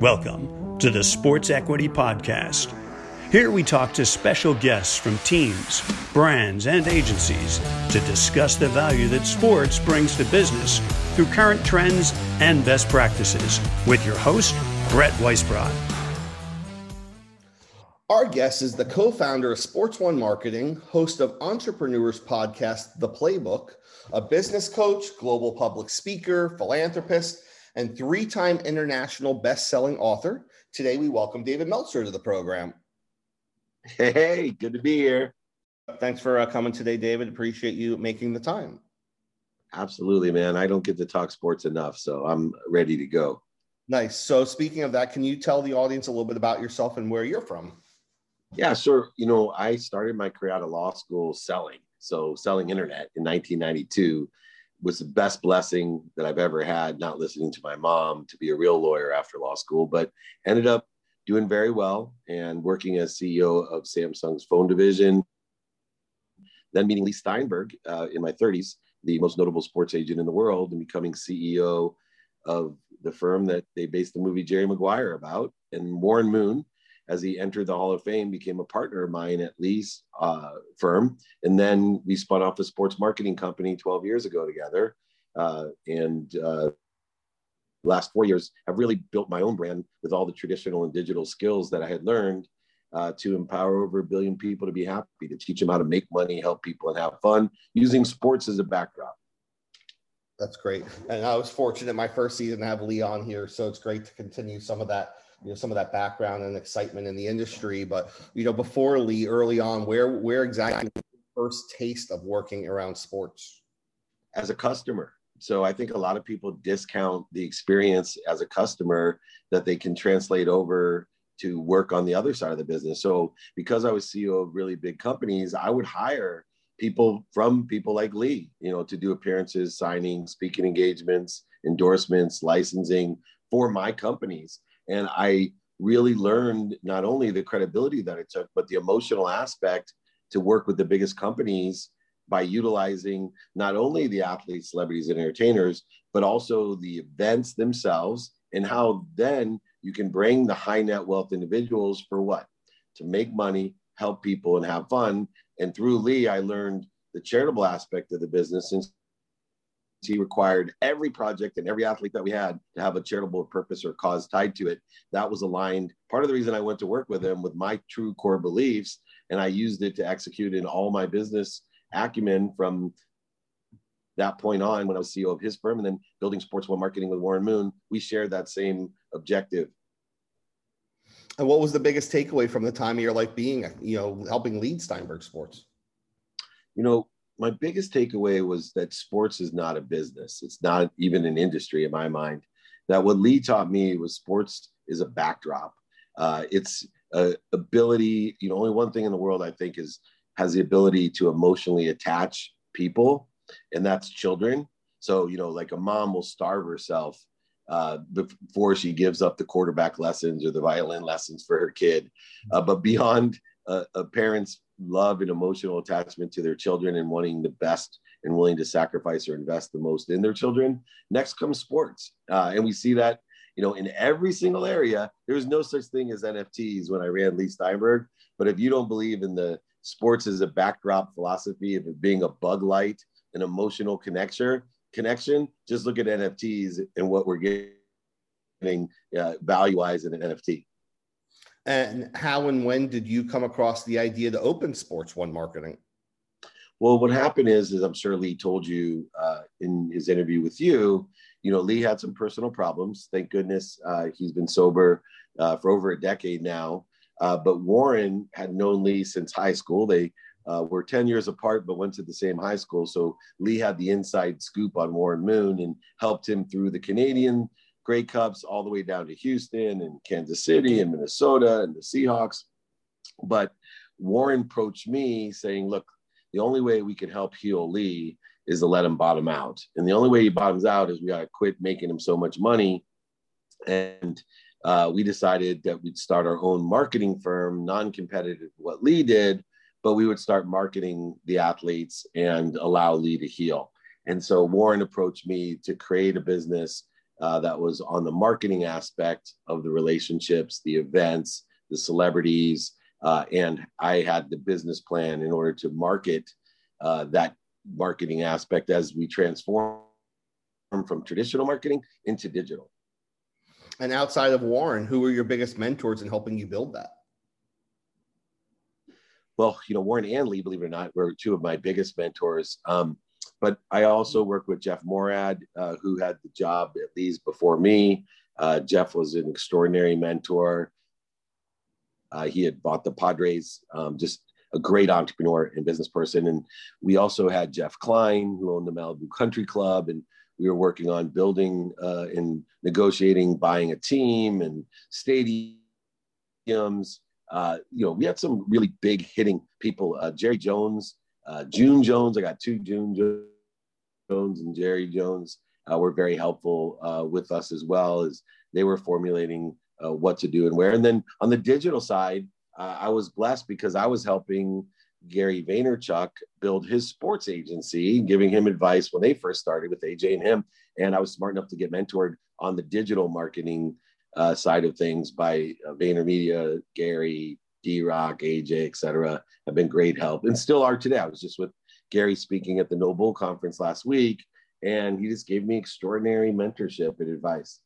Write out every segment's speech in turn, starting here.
Welcome to the Sports Equity Podcast. Here we talk to special guests from teams, brands, and agencies to discuss the value that sports brings to business through current trends and best practices with your host, Brett Weisbrot. Our guest is the co founder of Sports One Marketing, host of Entrepreneurs Podcast, The Playbook, a business coach, global public speaker, philanthropist, and three time international best selling author. Today, we welcome David Meltzer to the program. Hey, good to be here. Thanks for uh, coming today, David. Appreciate you making the time. Absolutely, man. I don't get to talk sports enough, so I'm ready to go. Nice. So, speaking of that, can you tell the audience a little bit about yourself and where you're from? Yeah, sure. You know, I started my career out of law school selling. So, selling internet in 1992 was the best blessing that I've ever had, not listening to my mom to be a real lawyer after law school, but ended up doing very well and working as CEO of Samsung's phone division. Then meeting Leigh Steinberg uh, in my 30s, the most notable sports agent in the world, and becoming CEO of the firm that they based the movie Jerry Maguire about. And Warren Moon, as he entered the Hall of Fame, became a partner of mine at Leigh's uh, firm. And then we spun off a sports marketing company 12 years ago together. Uh, and uh, last four years, I've really built my own brand with all the traditional and digital skills that I had learned uh, to empower over a billion people to be happy, to teach them how to make money, help people, and have fun using sports as a backdrop. That's great. And I was fortunate my first season to have Leigh on here. So it's great to continue some of that you know some of that background and excitement in the industry. But you know, before Leigh, early on, where where exactly first taste of working around sports? As a customer. So I think a lot of people discount the experience as a customer that they can translate over to work on the other side of the business. So because I was CEO of really big companies, I would hire people from people like Leigh, you know, to do appearances, signing, speaking engagements, endorsements, licensing for my companies. And I really learned not only the credibility that it took, but the emotional aspect to work with the biggest companies by utilizing not only the athletes, celebrities, and entertainers, but also the events themselves and how then you can bring the high net wealth individuals for what? To make money, help people, and have fun. And through Leigh, I learned the charitable aspect of the business since he required every project and every athlete that we had to have a charitable purpose or cause tied to it. That was aligned. Part of the reason I went to work with him with my true core beliefs, and I used it to execute in all my business acumen from that point on when I was CEO of his firm and then building Sports One Marketing with Warren Moon, we shared that same objective. And what was the biggest takeaway from the time of your life being, you know, helping lead Steinberg Sports? You know, my biggest takeaway was that sports is not a business. It's not even an industry in my mind. That what Lee taught me was sports is a backdrop. Uh, it's a ability. You know, only one thing in the world I think is has the ability to emotionally attach people, and that's children. So you know, like a mom will starve herself uh, before she gives up the quarterback lessons or the violin lessons for her kid. Uh, but beyond uh, a parent's love and emotional attachment to their children and wanting the best and willing to sacrifice or invest the most in their children. Next comes sports. Uh, and we see that, you know, in every single area. There's no such thing as NFTs when I ran Leigh Steinberg. But if you don't believe in the sports as a backdrop philosophy of it being a bug light, an emotional connection, connection, just look at NFTs and what we're getting uh, value wise in an NFT. And how and when did you come across the idea to open Sports One Marketing? Well, what happened is, is I'm sure Leigh told you uh, in his interview with you, you know, Leigh had some personal problems. Thank goodness uh, he's been sober uh, for over a decade now. Uh, but Warren had known Leigh since high school. They uh, were 10 years apart, but went to the same high school. So Leigh had the inside scoop on Warren Moon and helped him through the Canadian Grey Cups all the way down to Houston and Kansas City and Minnesota and the Seahawks. But Warren approached me saying, look, the only way we can help heal Leigh is to let him bottom out. And the only way he bottoms out is we got to quit making him so much money. And uh, we decided that we'd start our own marketing firm, non competitive, what Leigh did, but we would start marketing the athletes and allow Leigh to heal. And so Warren approached me to create a business uh, that was on the marketing aspect of the relationships, the events, the celebrities, uh, and I had the business plan in order to market uh, that marketing aspect as we transform from traditional marketing into digital. And outside of Warren, who were your biggest mentors in helping you build that? Well, you know, Warren and Leigh, believe it or not, were two of my biggest mentors. Um, but I also worked with Jeff Moorad, uh, who had the job at Leigh's before me. Uh, Jeff was an extraordinary mentor. Uh, he had bought the Padres, um, just a great entrepreneur and business person. And we also had Jeff Klein, who owned the Malibu Country Club, and we were working on building uh, and negotiating, buying a team and stadiums. Uh, you know, we had some really big hitting people. Uh, Jerry Jones, uh, June Jones. I got two June Jones and Jerry Jones uh, were very helpful uh, with us as well as they were formulating what to do and where. And then on the digital side, I was blessed because I was helping Gary Vaynerchuk build his sports agency, giving him advice when they first started with AJ and him. And I was smart enough to get mentored on the digital marketing uh, side of things by uh, VaynerMedia, Gary, D Rock, AJ, etc. Have been great help and still are today. I was just with Gary speaking at the No Bull conference last week, and he just gave me extraordinary mentorship and advice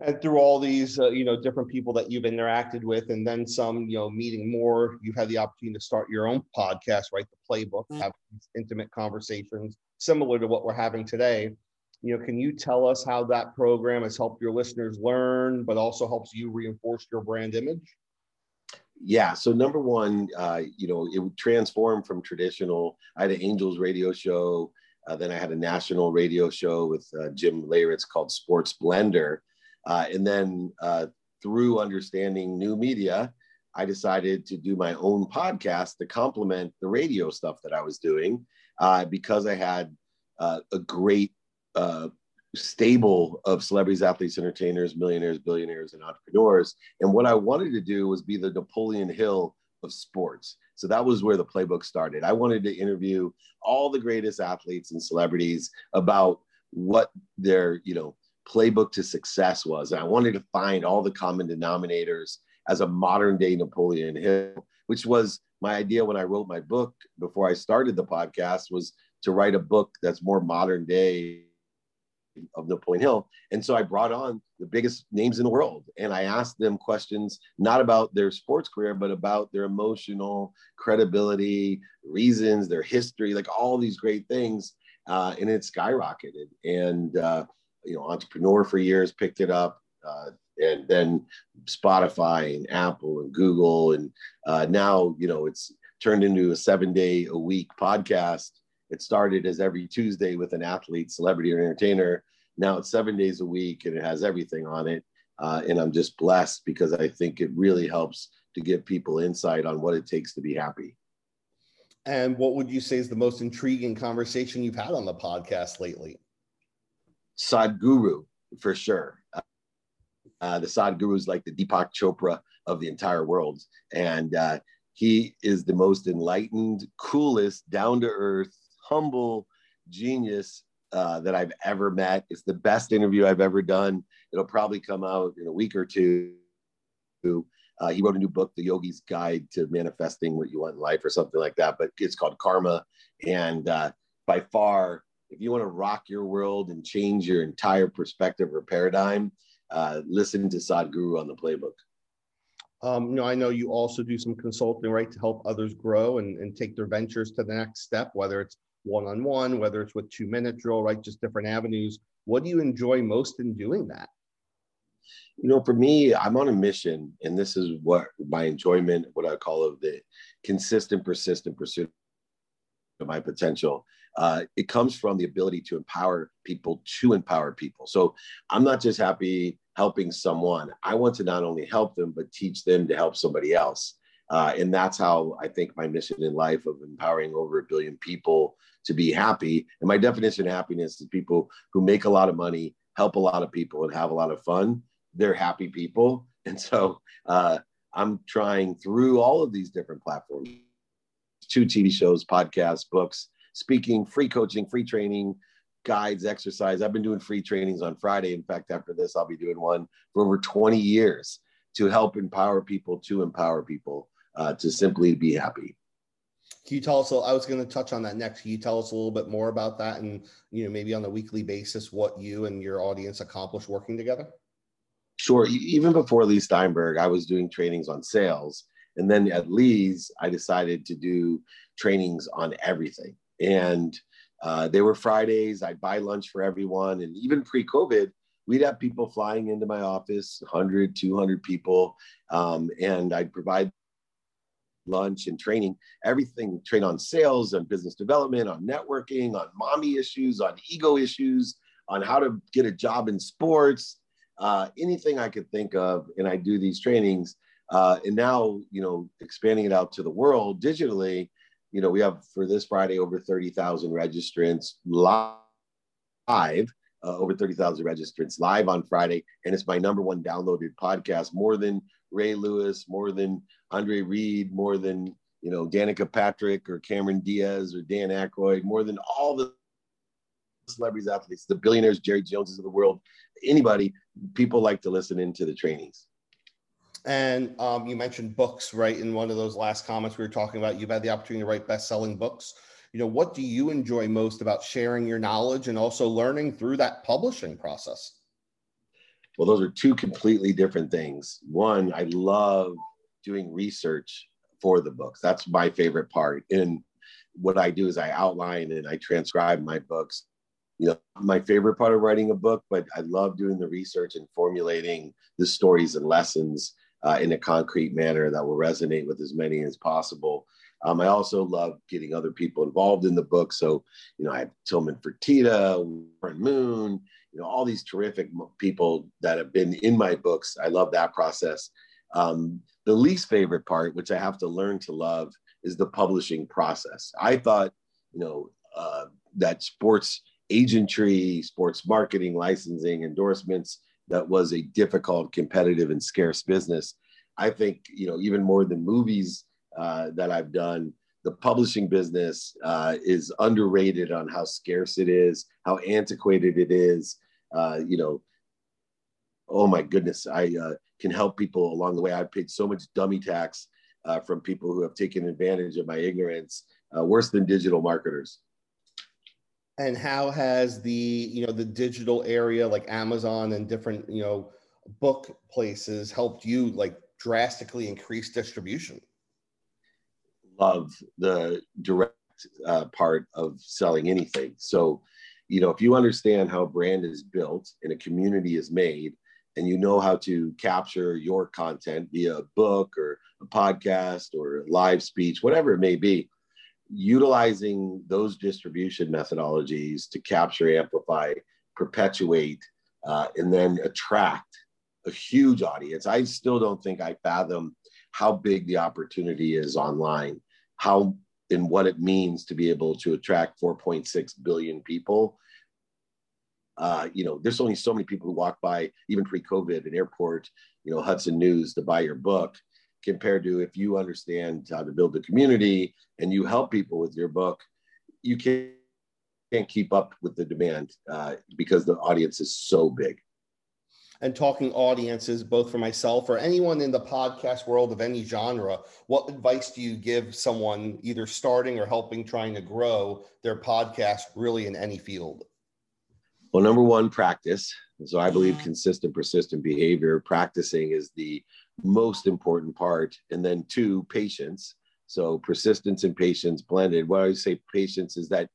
and through all these uh, you know different people that you've interacted with and then some you know meeting more you've had the opportunity to start your own podcast write the playbook mm-hmm. have intimate conversations similar to what we're having today you know can you tell us how that program has helped your listeners learn but also helps you reinforce your brand image yeah so number one uh, you know it would transform from traditional i had an angels radio show uh, then i had a national radio show with uh, jim Leyritz called sports blender uh, and then uh, through understanding new media, I decided to do my own podcast to complement the radio stuff that I was doing uh, because I had a great uh, stable of celebrities, athletes, entertainers, millionaires, billionaires, and entrepreneurs. And what I wanted to do was be the Napoleon Hill of sports. So that was where the playbook started. I wanted to interview all the greatest athletes and celebrities about what their, you know, playbook to success was. And I wanted to find all the common denominators as a modern day Napoleon Hill, which was my idea when I wrote my book before I started the podcast was to write a book that's more modern day of Napoleon Hill. And so I brought on the biggest names in the world and I asked them questions not about their sports career, but about their emotional credibility, reasons, their history, like all these great things. Uh, and it skyrocketed. And uh, you know, entrepreneur for years picked it up. Uh, and then Spotify and Apple and Google. And uh, now, you know, it's turned into a seven day a week podcast. It started as every Tuesday with an athlete, celebrity, or entertainer. Now it's seven days a week and it has everything on it. Uh, and I'm just blessed because I think it really helps to give people insight on what it takes to be happy. And what would you say is the most intriguing conversation you've had on the podcast lately? Sadhguru for sure. Uh, the Sadhguru is like the Deepak Chopra of the entire world. And uh, he is the most enlightened, coolest, down to earth, humble genius uh, that I've ever met. It's the best interview I've ever done. It'll probably come out in a week or two. Uh, he wrote a new book, The Yogi's Guide to Manifesting What You Want in Life, or something like that. But it's called Karma. And uh, by far, if you want to rock your world and change your entire perspective or paradigm, uh, listen to Sadhguru on the playbook. Um, you know, I know you also do some consulting, right, to help others grow and, and take their ventures to the next step, whether it's one-on-one, whether it's with two minute drill, right, just different avenues. What do you enjoy most in doing that? You know, for me, I'm on a mission, and this is what my enjoyment, what I call of the consistent, persistent pursuit of my potential uh, it comes from the ability to empower people to empower people. So I'm not just happy helping someone. I want to not only help them, but teach them to help somebody else. Uh, and that's how I think my mission in life of empowering over a billion people to be happy. And my definition of happiness is people who make a lot of money, help a lot of people, and have a lot of fun. They're happy people. And so uh, I'm trying through all of these different platforms two TV shows, podcasts, books, speaking, free coaching, free training, guides, exercise. I've been doing free trainings on Friday. In fact, after this, I'll be doing one for over 20 years to help empower people to empower people uh, to simply be happy. Can you tell us? I was going to touch on that next. Can you tell us a little bit more about that, and you know, maybe on a weekly basis, what you and your audience accomplish working together? Sure. Even before Leigh Steinberg, I was doing trainings on sales, and then at Leigh's, I decided to do trainings on everything. And uh, they were Fridays. I'd buy lunch for everyone, and even pre-COVID, we'd have people flying into my office 100 200 people um, and i'd provide lunch and training, everything train on sales and business development, on networking, on mommy issues, on ego issues, on how to get a job in sports, uh, anything I could think of. And I do these trainings. Uh, and now, you know, expanding it out to the world digitally, you know, we have for this Friday over 30,000 registrants live, uh, over 30,000 registrants live on Friday. And it's my number one downloaded podcast, more than Ray Lewis, more than Andre Reed, more than you know Danica Patrick or Cameron Diaz or Dan Aykroyd, more than all the celebrities, athletes, the billionaires, Jerry Joneses of the world, anybody. People like to listen into the trainings. And um, you mentioned books, right? In one of those last comments we were talking about, you've had the opportunity to write best-selling books. You know, what do you enjoy most about sharing your knowledge and also learning through that publishing process? Well, those are two completely different things. One, I love doing research for the books. That's my favorite part. And what I do is I outline and I transcribe my books. You know, my favorite part of writing a book, but I love doing the research and formulating the stories and lessons uh, in a concrete manner that will resonate with as many as possible. Um, I also love getting other people involved in the book. So, you know, I have Tillman Fertitta, Warren Moon, you know, all these terrific people that have been in my books. I love that process. Um, the least favorite part, which I have to learn to love, is the publishing process. I thought, you know, uh, that sports agentry, sports marketing, licensing, endorsements, that was a difficult, competitive, and scarce business. I think, you know, even more than movies uh, that I've done, the publishing business uh, is underrated on how scarce it is, how antiquated it is. Uh, you know, oh my goodness, I uh, can help people along the way. I've paid so much dummy tax uh, from people who have taken advantage of my ignorance, worse than digital marketers. And how has the you know the digital area like Amazon and different you know book places helped you like drastically increase distribution? Love the direct uh, part of selling anything. So, you know, if you understand how a brand is built and a community is made, and you know how to capture your content via a book or a podcast or live speech, whatever it may be, utilizing those distribution methodologies to capture, amplify, perpetuate, uh, and then attract a huge audience. I still don't think I fathom how big the opportunity is online how and what it means to be able to attract 4.6 billion people. Uh, you know, there's only so many people who walk by, even pre-COVID, an airport, you know, Hudson News to buy your book, compared to if you understand how to build a community and you help people with your book, you can't, keep up with the demand uh, because the audience is so big and talking audiences, both for myself or anyone in the podcast world of any genre, what advice do you give someone either starting or helping trying to grow their podcast really in any field? Well, number one, practice. So I believe consistent, persistent behavior, practicing is the most important part. And then two, patience. So persistence and patience blended. What I say patience is that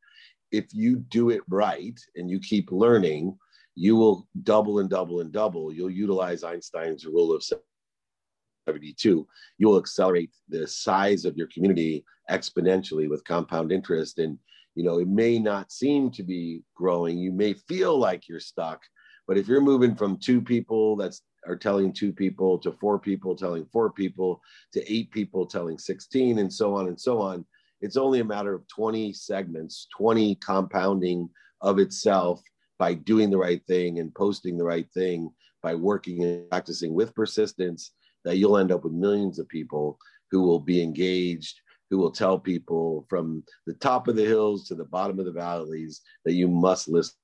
if you do it right and you keep learning, you will double and double and double. You'll utilize Einstein's rule of 72. You will accelerate the size of your community exponentially with compound interest. And, you know, it may not seem to be growing. You may feel like you're stuck, but if you're moving from two people that's are telling two people to four people telling four people to eight people telling 16 and so on and so on, it's only a matter of 20 segments, 20 compounding of itself by doing the right thing and posting the right thing, by working and practicing with persistence, that you'll end up with millions of people who will be engaged, who will tell people from the top of the hills to the bottom of the valleys that you must listen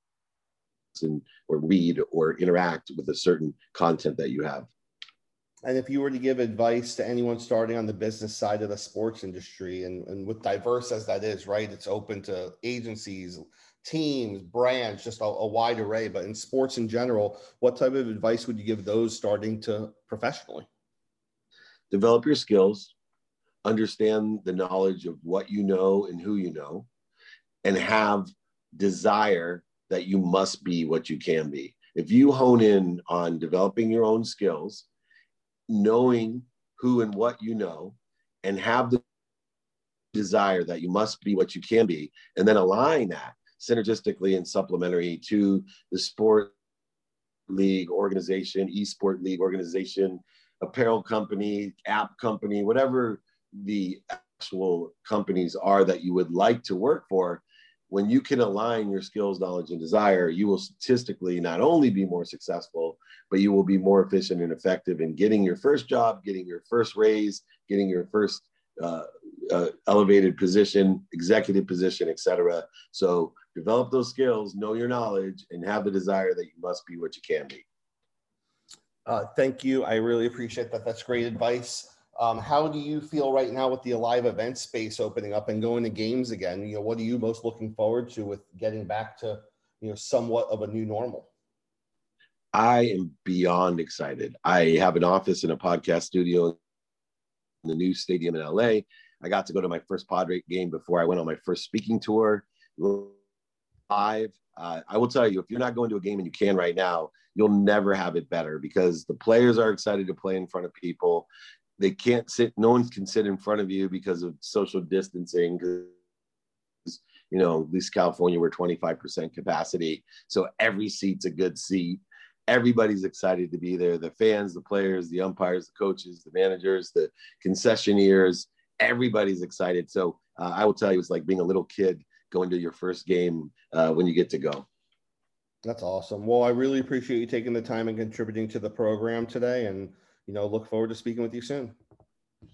or read or interact with a certain content that you have. And if you were to give advice to anyone starting on the business side of the sports industry, and, and with diverse as that is, right? It's open to agencies, teams, brands, just a, a wide array. But in sports in general, what type of advice would you give those starting to professionally? Develop your skills, understand the knowledge of what you know and who you know, and have desire that you must be what you can be. If you hone in on developing your own skills, knowing who and what you know and have the desire that you must be what you can be and then align that synergistically and supplementary to the sport league organization esport league organization apparel company app company whatever the actual companies are that you would like to work for when you can align your skills, knowledge, and desire, you will statistically not only be more successful, but you will be more efficient and effective in getting your first job, getting your first raise, getting your first uh, uh, elevated position, executive position, etc. So develop those skills, know your knowledge, and have the desire that you must be what you can be. Uh, thank you. I really appreciate that. That's great advice. Um, how do you feel right now with the live event space opening up and going to games again? You know, what are you most looking forward to with getting back to you know somewhat of a new normal? I am beyond excited. I have an office and a podcast studio in the new stadium in LA. I got to go to my first Padre game before I went on my first speaking tour live. Uh, I will tell you, if you're not going to a game and you can right now, you'll never have it better because the players are excited to play in front of people. They can't sit no one can sit in front of you because of social distancing because you know at least california we're 25% capacity. So every seat's a good seat. Everybody's excited to be there. The fans the players the umpires the coaches the managers the concessionaires everybody's excited. So uh, i will tell you it's like being a little kid going to your first game uh, when you get to go that's awesome well i really appreciate you taking the time and contributing to the program today and you know, look forward to speaking with you soon.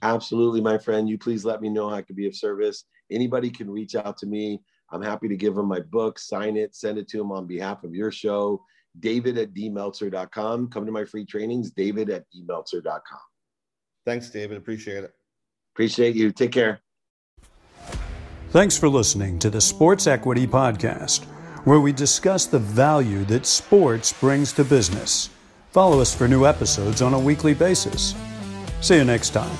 Absolutely, my friend. You please let me know how I can be of service. Anybody can reach out to me. I'm happy to give them my book, sign it, send it to them on behalf of your show. David at dmeltzer.com. Come to my free trainings, david at dmeltzer.com. Thanks, David. Appreciate it. Appreciate you. Take care. Thanks for listening to the Sports Equity Podcast, where we discuss the value that sports brings to business. Follow us for new episodes on a weekly basis. See you next time.